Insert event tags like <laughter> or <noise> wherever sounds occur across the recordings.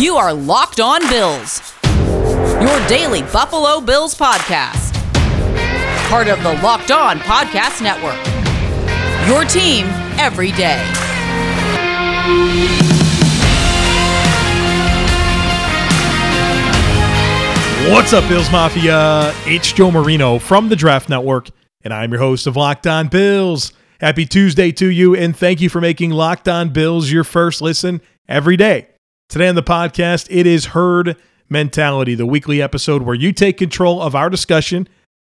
You are Locked On Bills, your daily Buffalo Bills podcast. Part of the Locked On Podcast Network. Your team every day. What's up, Bills Mafia? It's Joe Marino from the Draft Network, and I'm your host of Locked On Bills. Happy Tuesday to you, and thank you for making Locked On Bills your first listen every day. Today on the podcast, it is Herd Mentality, the weekly episode where you take control of our discussion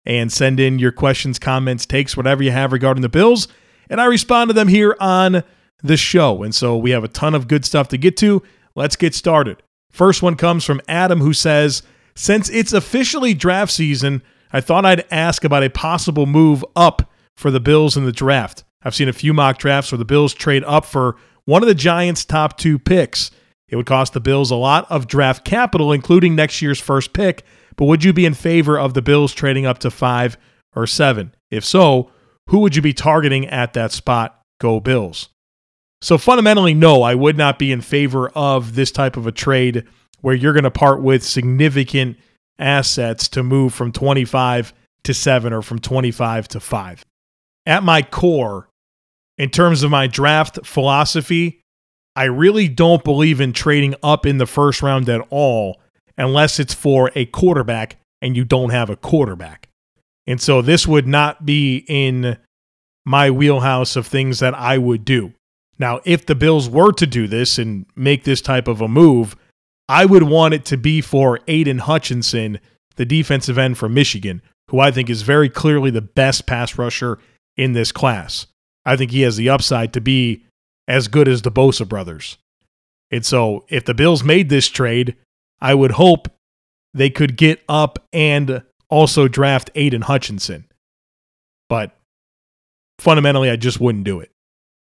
and send in your questions, comments, takes, whatever you have regarding the Bills, and I respond to them here on the show. And so we have a ton of good stuff to get to. Let's get started. First one comes from Adam, who says, Since it's officially draft season, I thought I'd ask about a possible move up for the Bills in the draft. I've seen a few mock drafts where the Bills trade up for one of the Giants' top two picks. It would cost the Bills a lot of draft capital, including next year's first pick. But would you be in favor of the Bills trading up to five or seven? If so, who would you be targeting at that spot? Go Bills. So fundamentally, no, I would not be in favor of this type of a trade where you're going to part with significant assets to move from 25 to 7 or from 25 to 5. At my core, in terms of my draft philosophy, I really don't believe in trading up in the first round at all unless it's for a quarterback and you don't have a quarterback. And so this would not be in my wheelhouse of things that I would do. Now, if the Bills were to do this and make this type of a move, I would want it to be for Aiden Hutchinson, the defensive end from Michigan, who I think is very clearly the best pass rusher in this class. I think he has the upside to be as good as the Bosa brothers. And so if the Bills made this trade, I would hope they could get up and also draft Aiden Hutchinson. But fundamentally, I just wouldn't do it.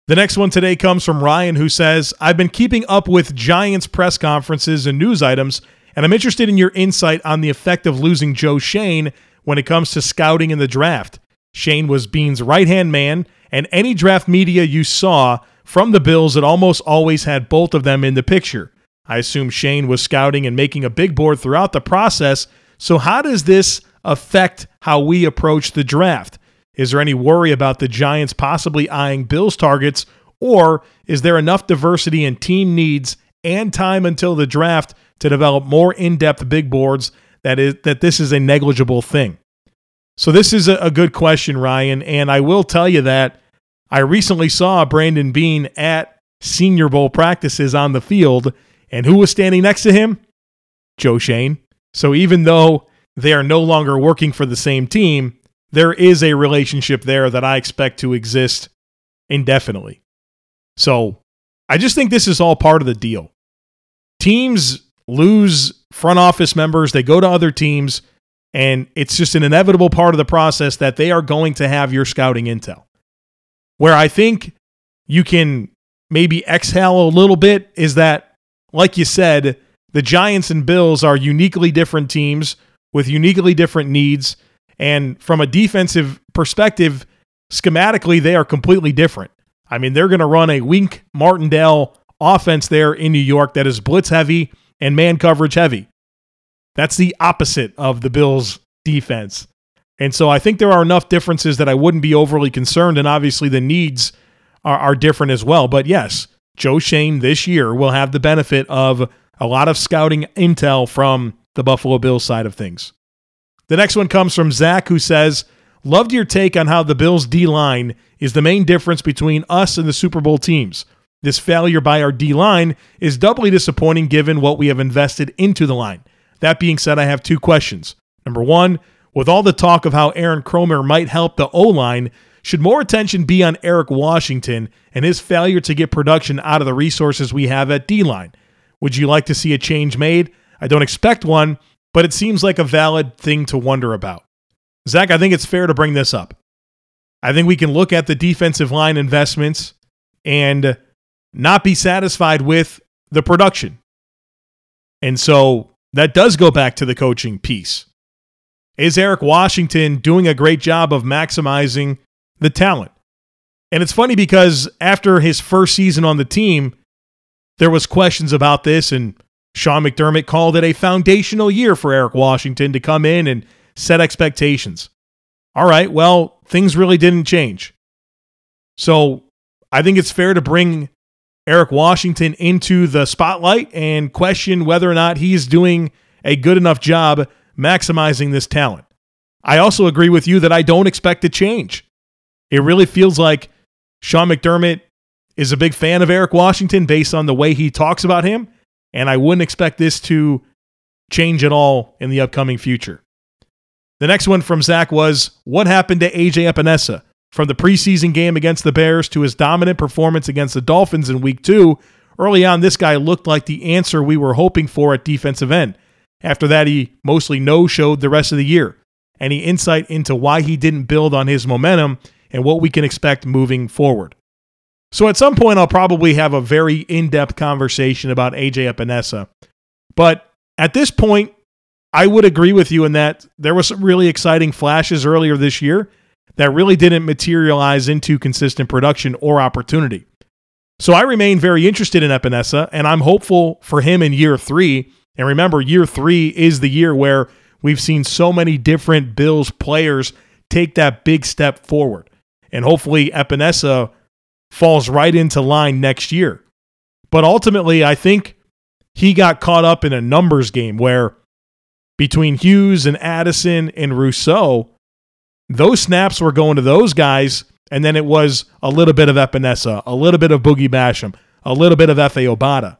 The next one today comes from Ryan, who says, I've been keeping up with Giants press conferences and news items, and I'm interested in your insight on the effect of losing Joe Schoen when it comes to scouting in the draft. Schoen was Beane's right hand man, and any draft media you saw from the Bills, it almost always had both of them in the picture. I assume Schoen was scouting and making a big board throughout the process. So, how does this affect how we approach the draft? Is there any worry about the Giants possibly eyeing Bills targets, or is there enough diversity in team needs and time until the draft to develop more in-depth big boards that is that this is a negligible thing? So this is a, good question, Ryan, and I will tell you that I recently saw Brandon Beane at Senior Bowl practices on the field, and who was standing next to him? Joe Schoen. So even though they are no longer working for the same team, there is a relationship there that I expect to exist indefinitely. So I just think this is all part of the deal. Teams lose front office members, they go to other teams, and it's just an inevitable part of the process that they are going to have your scouting intel. Where I think you can maybe exhale a little bit is that like you said, the Giants and Bills are uniquely different teams with uniquely different needs. And from a defensive perspective, schematically, they are completely different. I mean, they're going to run a Wink Martindale offense there in New York that is blitz heavy and man coverage heavy. That's the opposite of the Bills' defense. And so I think there are enough differences that I wouldn't be overly concerned. And obviously, the needs are, are different as well. But yes, Joe Schoen this year will have the benefit of a lot of scouting intel from the Buffalo Bills side of things. The next one comes from Zach, who says, Loved your take on how the Bills' D line is the main difference between us and the Super Bowl teams. This failure by our D line is doubly disappointing given what we have invested into the line. That being said, I have two questions. Number one, with all the talk of how Aaron Kromer might help the O line, should more attention be on Eric Washington and his failure to get production out of the resources we have at D line? Would you like to see a change made? I don't expect one, but it seems like a valid thing to wonder about. Zach, I think it's fair to bring this up. I think we can look at the defensive line investments and not be satisfied with the production. And so that does go back to the coaching piece. Is Eric Washington doing a great job of maximizing the talent. And it's funny because after his first season on the team, there was questions about this and Sean McDermott called it a foundational year for Eric Washington to come in and set expectations. All right, well, things really didn't change. So I think it's fair to bring Eric Washington into the spotlight and question whether or not he's doing a good enough job maximizing this talent. I also agree with you that I don't expect a change. It really feels like Sean McDermott is a big fan of Eric Washington based on the way he talks about him, and I wouldn't expect this to change at all in the upcoming future. The next one from Zach was What happened to AJ Epenesa? From the preseason game against the Bears to his dominant performance against the Dolphins in week two, early on, this guy looked like the answer we were hoping for at defensive end. After that, he mostly no showed the rest of the year. Any insight into why he didn't build on his momentum and what we can expect moving forward? So, at some point, I'll probably have a very in depth conversation about AJ Epenesa. But at this point, I would agree with you in that there was some really exciting flashes earlier this year that really didn't materialize into consistent production or opportunity. So I remain very interested in Epenesa, and I'm hopeful for him in year three. And remember, year three is the year where we've seen so many different Bills players take that big step forward. And hopefully, Epenesa falls right into line next year. But ultimately, I think he got caught up in a numbers game where between Hughes and Addison and Rousseau, those snaps were going to those guys, and then it was a little bit of Epenesa, a little bit of Boogie Basham, a little bit of Efe Obada.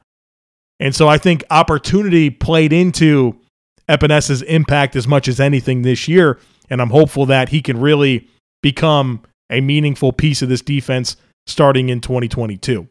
And so I think opportunity played into Epenesa's impact as much as anything this year. And I'm hopeful that he can really become a meaningful piece of this defense starting in 2022.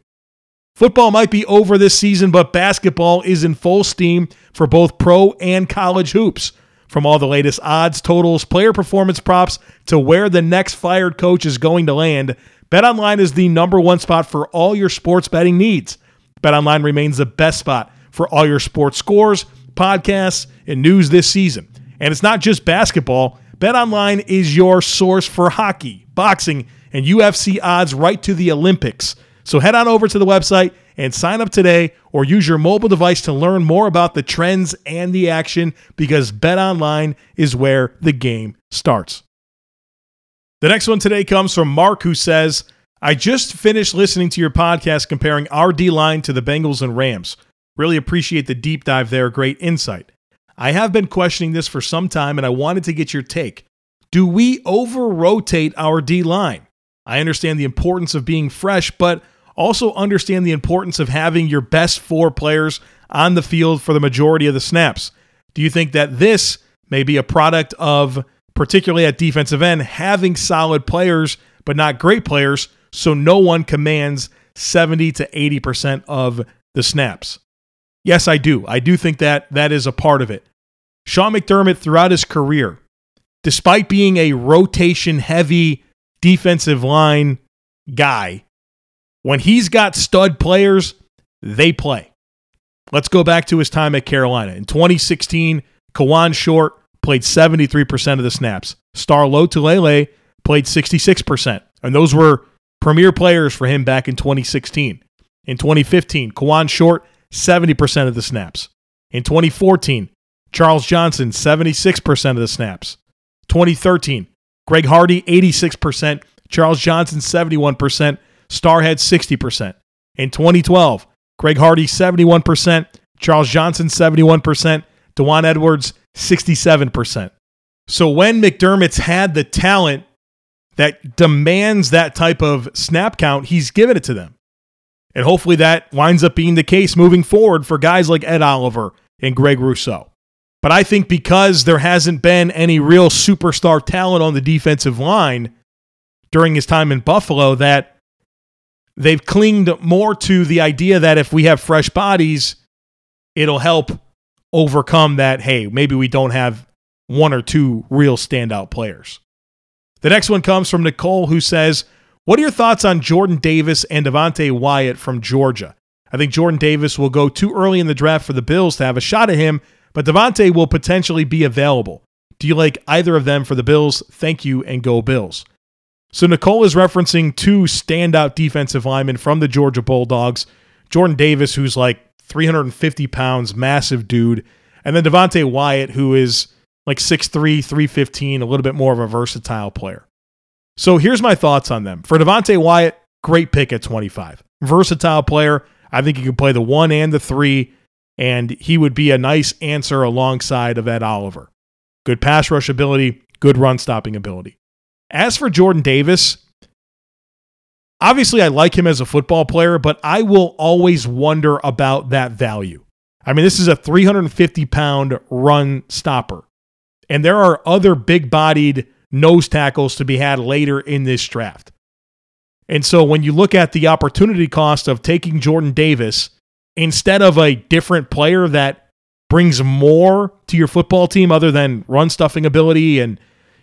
Football might be over this season, but basketball is in full steam for both pro and college hoops. From all the latest odds, totals, player performance props to where the next fired coach is going to land, BetOnline is the number one spot for all your sports betting needs. BetOnline remains the best spot for all your sports scores, podcasts, and news this season. And it's not just basketball. BetOnline is your source for hockey, boxing, and UFC odds right to the Olympics. So head on over to the website and sign up today or use your mobile device to learn more about the trends and the action because BetOnline is where the game starts. The next one today comes from Mark who says, I just finished listening to your podcast comparing our D line to the Bengals and Rams. Really appreciate the deep dive there. Great insight. I have been questioning this for some time and I wanted to get your take. Do we over rotate our D line? I understand the importance of being fresh, but also understand the importance of having your best four players on the field for the majority of the snaps. Do you think that this may be a product of, particularly at defensive end, having solid players but not great players, so no one commands 70 to 80% of the snaps? Yes, I do. I do think that that is a part of it. Sean McDermott, throughout his career, despite being a rotation heavy defensive line guy, when he's got stud players, they play. Let's go back to his time at Carolina. In 2016, Kawann Short played 73% of the snaps. Star Lotulelei played 66%. And those were premier players for him back in 2016. In 2015, Kawann Short, 70% of the snaps. In 2014, Charles Johnson, 76% of the snaps. 2013, Greg Hardy, 86%. Charles Johnson, 71%. Star had 60%. In 2012, Greg Hardy 71%, Charles Johnson 71%, Daijun Edwards 67%. So when McDermott's had the talent that demands that type of snap count, he's given it to them. And hopefully that winds up being the case moving forward for guys like Ed Oliver and Greg Rousseau. But I think because there hasn't been any real superstar talent on the defensive line during his time in Buffalo, that they've clinged more to the idea that if we have fresh bodies, it'll help overcome that. Hey, maybe we don't have one or two real standout players. The next one comes from Nicole, who says, What are your thoughts on Jordan Davis and Devonte Wyatt from Georgia? I think Jordan Davis will go too early in the draft for the Bills to have a shot at him, but Devonte will potentially be available. Do you like either of them for the Bills? Thank you and go Bills. So Nicole is referencing two standout defensive linemen from the Georgia Bulldogs. Jordan Davis, who's like 350 pounds, massive dude. And then Devonte Wyatt, who is like 6'3, 315, a little bit more of a versatile player. So here's my thoughts on them. For Devonte Wyatt, great pick at 25. Versatile player. I think he can play the one and the three, and he would be a nice answer alongside of Ed Oliver. Good pass rush ability, good run stopping ability. As for Jordan Davis, obviously I like him as a football player, but I will always wonder about that value. I mean, this is a 350 pound run stopper. And there are other big bodied nose tackles to be had later in this draft. And so when you look at the opportunity cost of taking Jordan Davis instead of a different player that brings more to your football team other than run stuffing ability and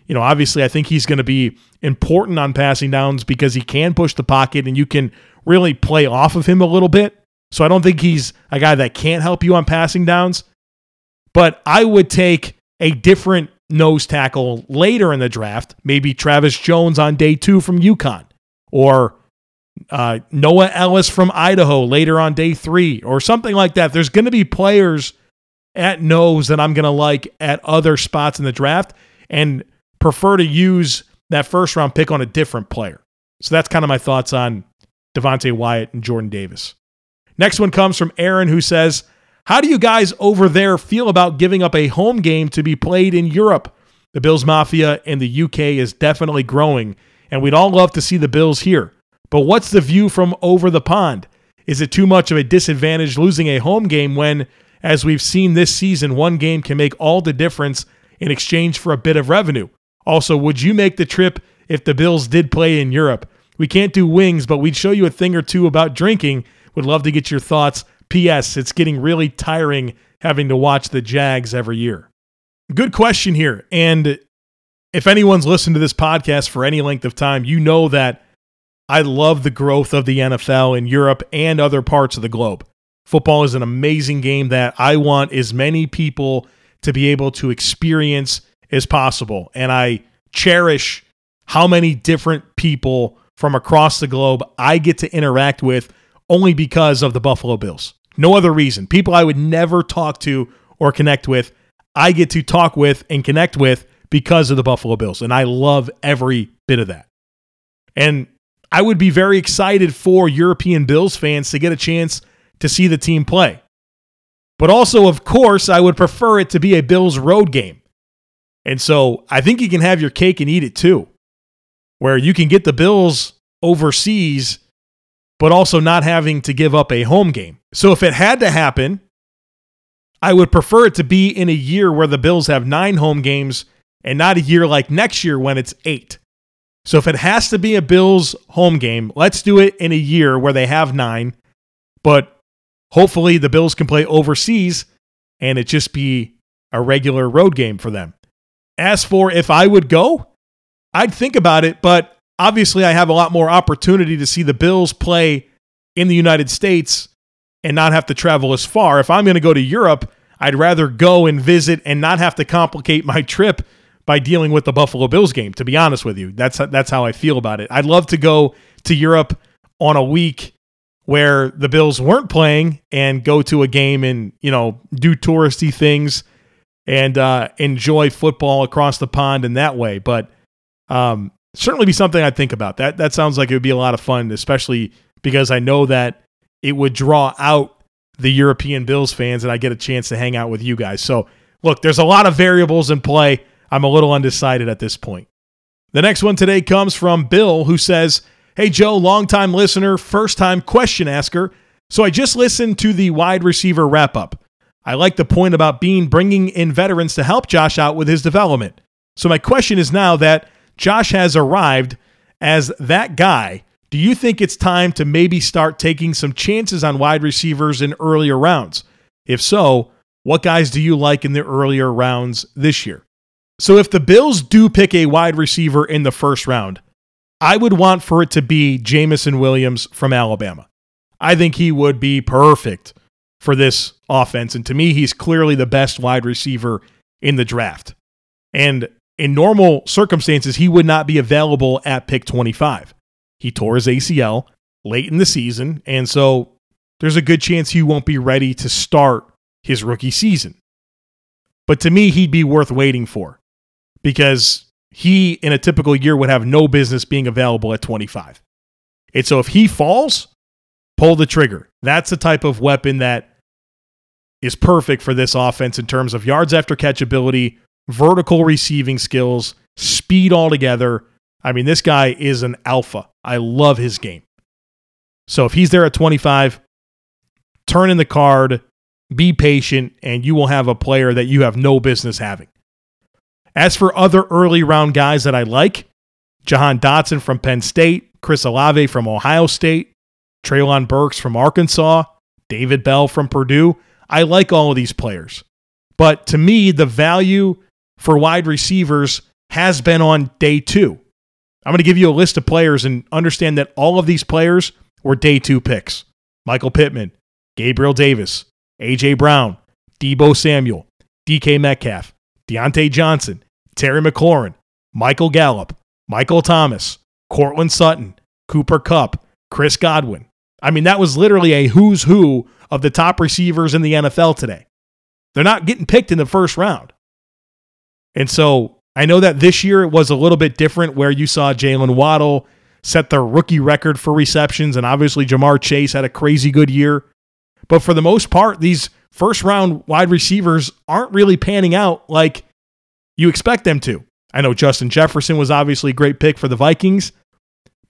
you know obviously I think he's going to be important on passing downs because he can push the pocket and you can really play off of him a little bit. So I don't think he's a guy that can't help you on passing downs. But I would take a different nose tackle later in the draft, maybe Travis Jones on day two from UConn, or uh, Noah Elliss from Idaho later on day three, or something like that. There's going to be players at nose that I'm going to like at other spots in the draft and prefer to use that first round pick on a different player. So that's kind of my thoughts on Devonte Wyatt and Jordan Davis. Next one comes from Aaron, who says, how do you guys over there feel about giving up a home game to be played in Europe? The Bills Mafia in the UK is definitely growing, and we'd all love to see the Bills here. But what's the view from over the pond? Is it too much of a disadvantage losing a home game when, as we've seen this season, one game can make all the difference in exchange for a bit of revenue? Also, would you make the trip if the Bills did play in Europe? We can't do wings, but we'd show you a thing or two about drinking. Would love to get your thoughts. P.S. It's getting really tiring having to watch the Jags every year. Good question here. And if anyone's listened to this podcast for any length of time, you know that I love the growth of the NFL in Europe and other parts of the globe. Football is an amazing game that I want as many people to be able to experience as possible. And I cherish how many different people from across the globe I get to interact with only because of the Buffalo Bills. No other reason. People I would never talk to or connect with, I get to talk with and connect with because of the Buffalo Bills. And I love every bit of that. And I would be very excited for European Bills fans to get a chance to see the team play. But also, of course, I would prefer it to be a Bills road game. And so I think you can have your cake and eat it too, where you can get the Bills overseas but also not having to give up a home game. So if it had to happen, I would prefer it to be in a year where the Bills have nine home games and not a year like next year when it's eight. So if it has to be a Bills home game, let's do it in a year where they have nine, but hopefully the Bills can play overseas and it just be a regular road game for them. As for if I would go, I'd think about it, but obviously I have a lot more opportunity to see the Bills play in the United States and not have to travel as far. If I'm going to go to Europe, I'd rather go and visit and not have to complicate my trip by dealing with the Buffalo Bills game. To be honest with you, that's that's how I feel about it. I'd love to go to Europe on a week where the Bills weren't playing and go to a game and you know do touristy things and uh, enjoy football across the pond in that way. But um, certainly be something I'd think about. That that sounds like it would be a lot of fun, especially because I know that it would draw out the European Bills fans and I get a chance to hang out with you guys. So, look, there's a lot of variables in play. I'm a little undecided at this point. The next one today comes from Bill, who says, Hey, Joe, longtime listener, first time question asker. So I just listened to the wide receiver wrap up. I like the point about Beane bringing in veterans to help Josh out with his development. So my question is now that Josh has arrived as that guy. Do you think it's time to maybe start taking some chances on wide receivers in earlier rounds? If so, what guys do you like in the earlier rounds this year? So, if the Bills do pick a wide receiver in the first round, I would want for it to be Jameson Williams from Alabama. I think he would be perfect for this offense. And to me, he's clearly the best wide receiver in the draft. And in normal circumstances, he would not be available at pick 25. He tore his ACL late in the season. And so there's a good chance he won't be ready to start his rookie season. But to me, he'd be worth waiting for because he, in a typical year, would have no business being available at 25. And so if he falls, pull the trigger. That's the type of weapon that is perfect for this offense in terms of yards after catch ability, vertical receiving skills, speed altogether. I mean, this guy is an alpha. I love his game. So if he's there at 25, turn in the card, be patient, and you will have a player that you have no business having. As for other early round guys that I like, Jahan Dotson from Penn State, Chris Olave from Ohio State, Treylon Burks from Arkansas, David Bell from Purdue. I like all of these players. But to me, the value for wide receivers has been on day two. I'm going to give you a list of players and understand that all of these players were day two picks Michael Pittman, Gabriel Davis, A.J. Brown, Deebo Samuel, DK Metcalf, Diontae Johnson, Terry McLaurin, Michael Gallup, Michael Thomas, Courtland Sutton, Cooper Kupp, Chris Godwin. I mean, that was literally a who's who of the top receivers in the NFL today. They're not getting picked in the first round. And so I know that this year it was a little bit different where you saw Jaylen Waddle set the rookie record for receptions, and obviously Ja'Marr Chase had a crazy good year. But for the most part, these first round wide receivers aren't really panning out like you expect them to. I know Justin Jefferson was obviously a great pick for the Vikings,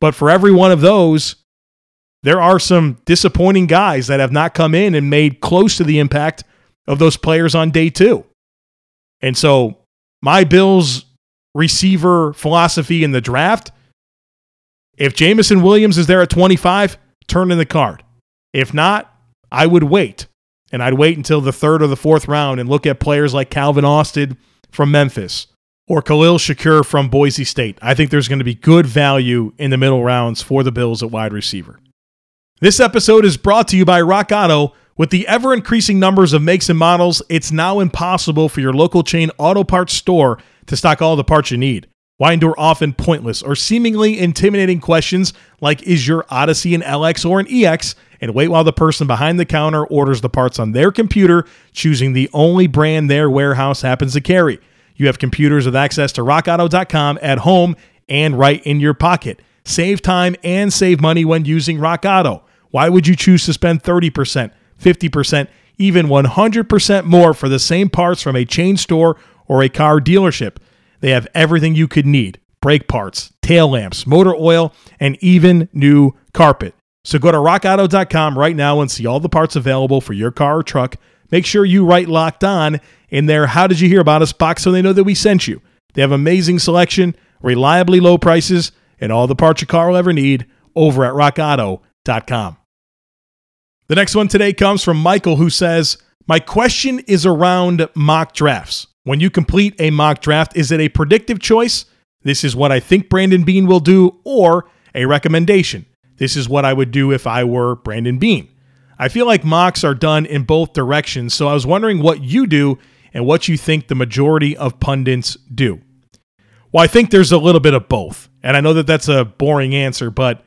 but for every one of those, there are some disappointing guys that have not come in and made close to the impact of those players on day two. And so, my Bills receiver philosophy in the draft if Jameson Williams is there at 25, turn in the card. If not, I would wait. And I'd wait until the third or the fourth round and look at players like Calvin Austin from Memphis or Khalil Shakir from Boise State. I think there's going to be good value in the middle rounds for the Bills at wide receiver. This episode is brought to you by Rock Auto. With the ever increasing numbers of makes and models, it's now impossible for your local chain auto parts store to stock all the parts you need. Why endure often pointless or seemingly intimidating questions like is your Odyssey an LX or an EX and wait while the person behind the counter orders the parts on their computer, choosing the only brand their warehouse happens to carry. You have computers with access to rockauto.com at home and right in your pocket. Save time and save money when using Rock Auto. Why would you choose to spend 30%, 50%, even 100% more for the same parts from a chain store or a car dealership? They have everything you could need brake parts, tail lamps, motor oil, and even new carpet. So go to rockauto.com right now and see all the parts available for your car or truck. Make sure you write locked on in there. How did you hear about us box so they know that we sent you? They have amazing selection, reliably low prices, and all the parts your car will ever need over at rockauto.com. The next one today comes from Michael who says, My question is around mock drafts. When you complete a mock draft, is it a predictive choice? This is what I think Brandon Beane will do, or a recommendation. This is what I would do if I were Brandon Beane. I feel like mocks are done in both directions, so I was wondering what you do and what you think the majority of pundits do. Well, I think there's a little bit of both. And I know that that's a boring answer, but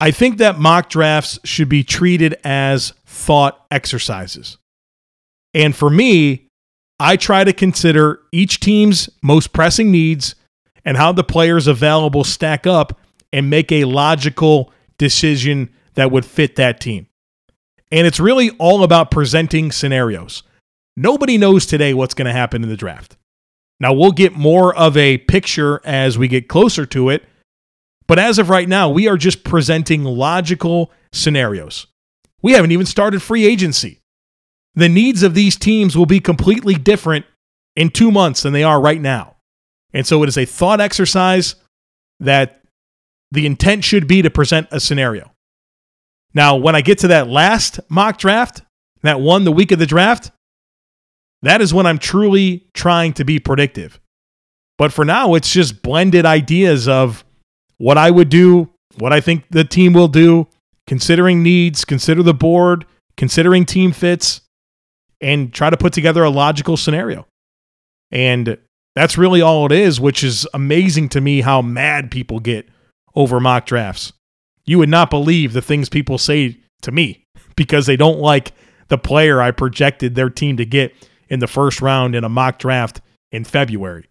I think that mock drafts should be treated as thought exercises. And for me, I try to consider each team's most pressing needs and how the players available stack up and make a logical decision that would fit that team. And it's really all about presenting scenarios. Nobody knows today what's going to happen in the draft. Now, we'll get more of a picture as we get closer to it. But as of right now, we are just presenting logical scenarios. We haven't even started free agency the needs of these teams will be completely different in two months than they are right now. And so it is a thought exercise that the intent should be to present a scenario. Now, when I get to that last mock draft, that one the week of the draft, that is when I'm truly trying to be predictive. But for now, it's just blended ideas of what I would do, what I think the team will do, considering needs, consider the board, considering team fits, and try to put together a logical scenario. And that's really all it is, which is amazing to me how mad people get over mock drafts. You would not believe the things people say to me <laughs> because they don't like the player I projected their team to get in the first round in a mock draft in February.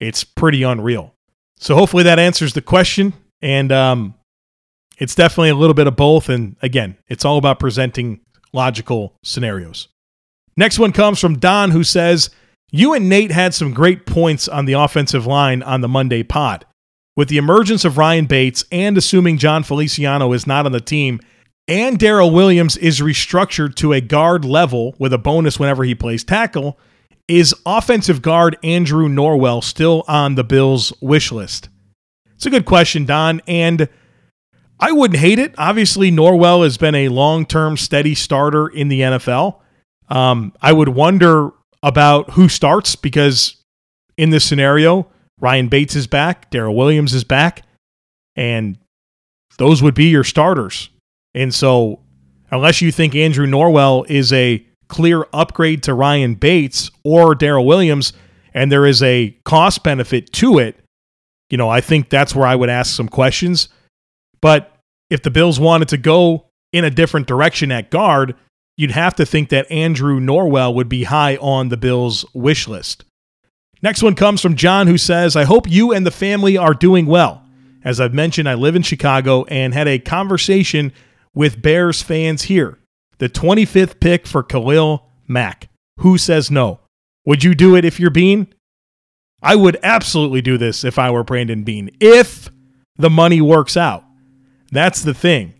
It's pretty unreal. So hopefully that answers the question. And um, it's definitely a little bit of both. And again, it's all about presenting logical scenarios. Next one comes from Don, who says, You and Nate had some great points on the offensive line on the Monday pod. With the emergence of Ryan Bates and assuming Jon Feliciano is not on the team, and Daryl Williams is restructured to a guard level with a bonus whenever he plays tackle, is offensive guard Andrew Norwell still on the Bills' wish list? It's a good question, Don. And I wouldn't hate it. Obviously, Norwell has been a long term steady starter in the NFL. Um, I would wonder about who starts because in this scenario, Ryan Bates is back, Daryl Williams is back, and those would be your starters. And so, unless you think Andrew Norwell is a clear upgrade to Ryan Bates or Daryl Williams, and there is a cost benefit to it, you know, I think that's where I would ask some questions. But if the Bills wanted to go in a different direction at guard, you'd have to think that Andrew Norwell would be high on the Bills' wish list. Next one comes from John, who says, I hope you and the family are doing well. As I've mentioned, I live in Chicago and had a conversation with Bears fans here. The 25th pick for Khalil Mack. Who says no? Would you do it if you're Beane? I would absolutely do this if I were Brandon Beane, if the money works out. That's the thing.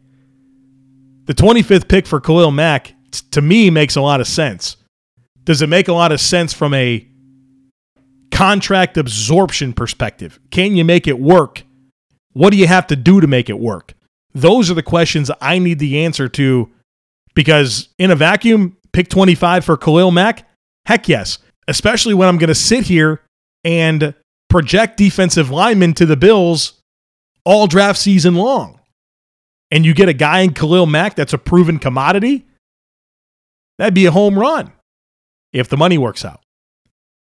The 25th pick for Khalil Mack, t- to me, makes a lot of sense. Does it make a lot of sense from a contract absorption perspective? Can you make it work? What do you have to do to make it work? Those are the questions I need the answer to because in a vacuum, pick 25 for Khalil Mack? Heck yes. Especially when I'm going to sit here and project defensive linemen to the Bills all draft season long and you get a guy in Khalil Mack that's a proven commodity, that'd be a home run if the money works out.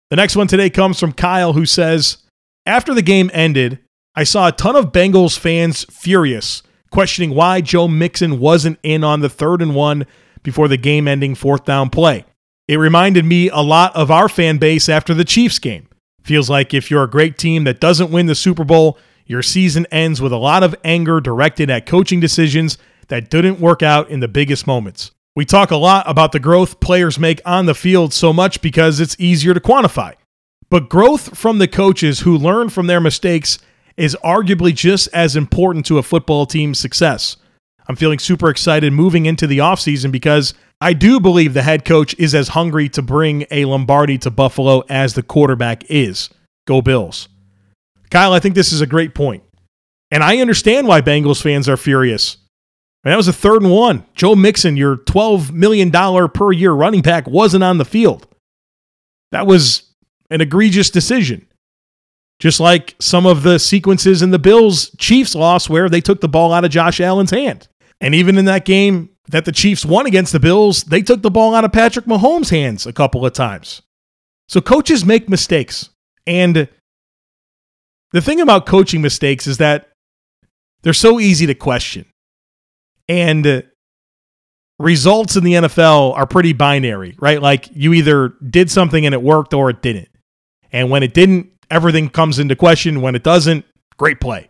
The next one today comes from Kyle, who says, After the game ended, I saw a ton of Bengals fans furious, questioning why Joe Mixon wasn't in on the third and one before the game ending fourth down play. It reminded me a lot of our fan base after the Chiefs game. Feels like if you're a great team that doesn't win the Super Bowl, your season ends with a lot of anger directed at coaching decisions that didn't work out in the biggest moments. We talk a lot about the growth players make on the field so much because it's easier to quantify. But growth from the coaches who learn from their mistakes is arguably just as important to a football team's success. I'm feeling super excited moving into the offseason because I do believe the head coach is as hungry to bring a Lombardi to Buffalo as the quarterback is. Go Bills. Kyle, I think this is a great point. And I understand why Bengals fans are furious. that was a third and one. Joe Mixon, your $12 million per year running back, wasn't on the field. That was an egregious decision. Just like some of the sequences in the Bills Chiefs loss where they took the ball out of Josh Allen's hand. And even in that game that the Chiefs won against the Bills, they took the ball out of Patrick Mahomes' hands a couple of times. So coaches make mistakes. And the thing about coaching mistakes is that they're so easy to question. And results in the NFL are pretty binary, right? Like you either did something and it worked or it didn't. And when it didn't, everything comes into question. When it doesn't, great play.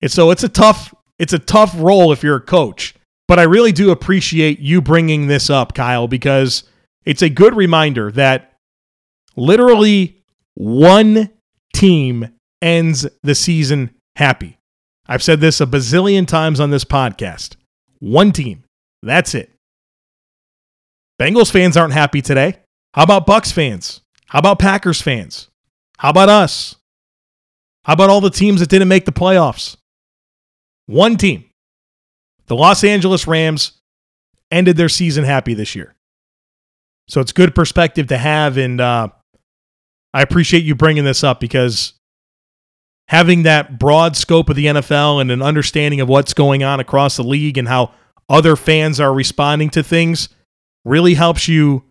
And so it's a tough it's a tough role if you're a coach. But I really do appreciate you bringing this up, Kyle, because it's a good reminder that literally one team ends the season happy. I've said this a bazillion times on this podcast. One team. That's it. Bengals fans aren't happy today. How about Bucs fans? How about Packers fans? How about us? How about all the teams that didn't make the playoffs? One team. The Los Angeles Rams ended their season happy this year. So it's good perspective to have. And uh, I appreciate you bringing this up because having that broad scope of the NFL and an understanding of what's going on across the league and how other fans are responding to things really helps you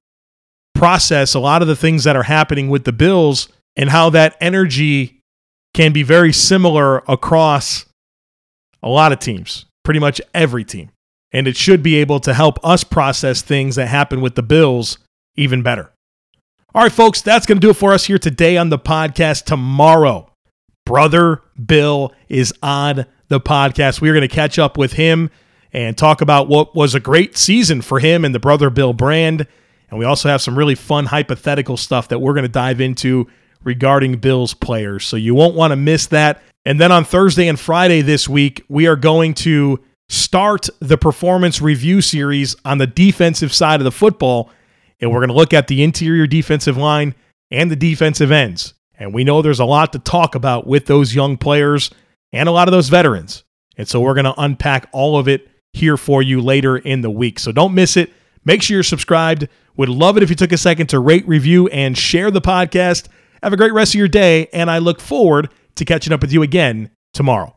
process a lot of the things that are happening with the Bills and how that energy can be very similar across a lot of teams, pretty much every team. and it should be able to help us process things that happen with the Bills even better. All right, folks, that's going to do it for us here today on the podcast. Tomorrow, brother Bill is on the podcast. We are going to catch up with him and talk about what was a great season for him and the brother Bill brand. And we also have some really fun hypothetical stuff that we're going to dive into regarding Bills players. So you won't want to miss that. And then on Thursday and Friday this week, we are going to start the performance review series on the defensive side of the football and we're going to look at the interior defensive line and the defensive ends. And we know there's a lot to talk about with those young players and a lot of those veterans. And so we're going to unpack all of it here for you later in the week. So don't miss it. Make sure you're subscribed. Would love it if you took a second to rate, review, and share the podcast. Have a great rest of your day, and I look forward to catching up with you again tomorrow.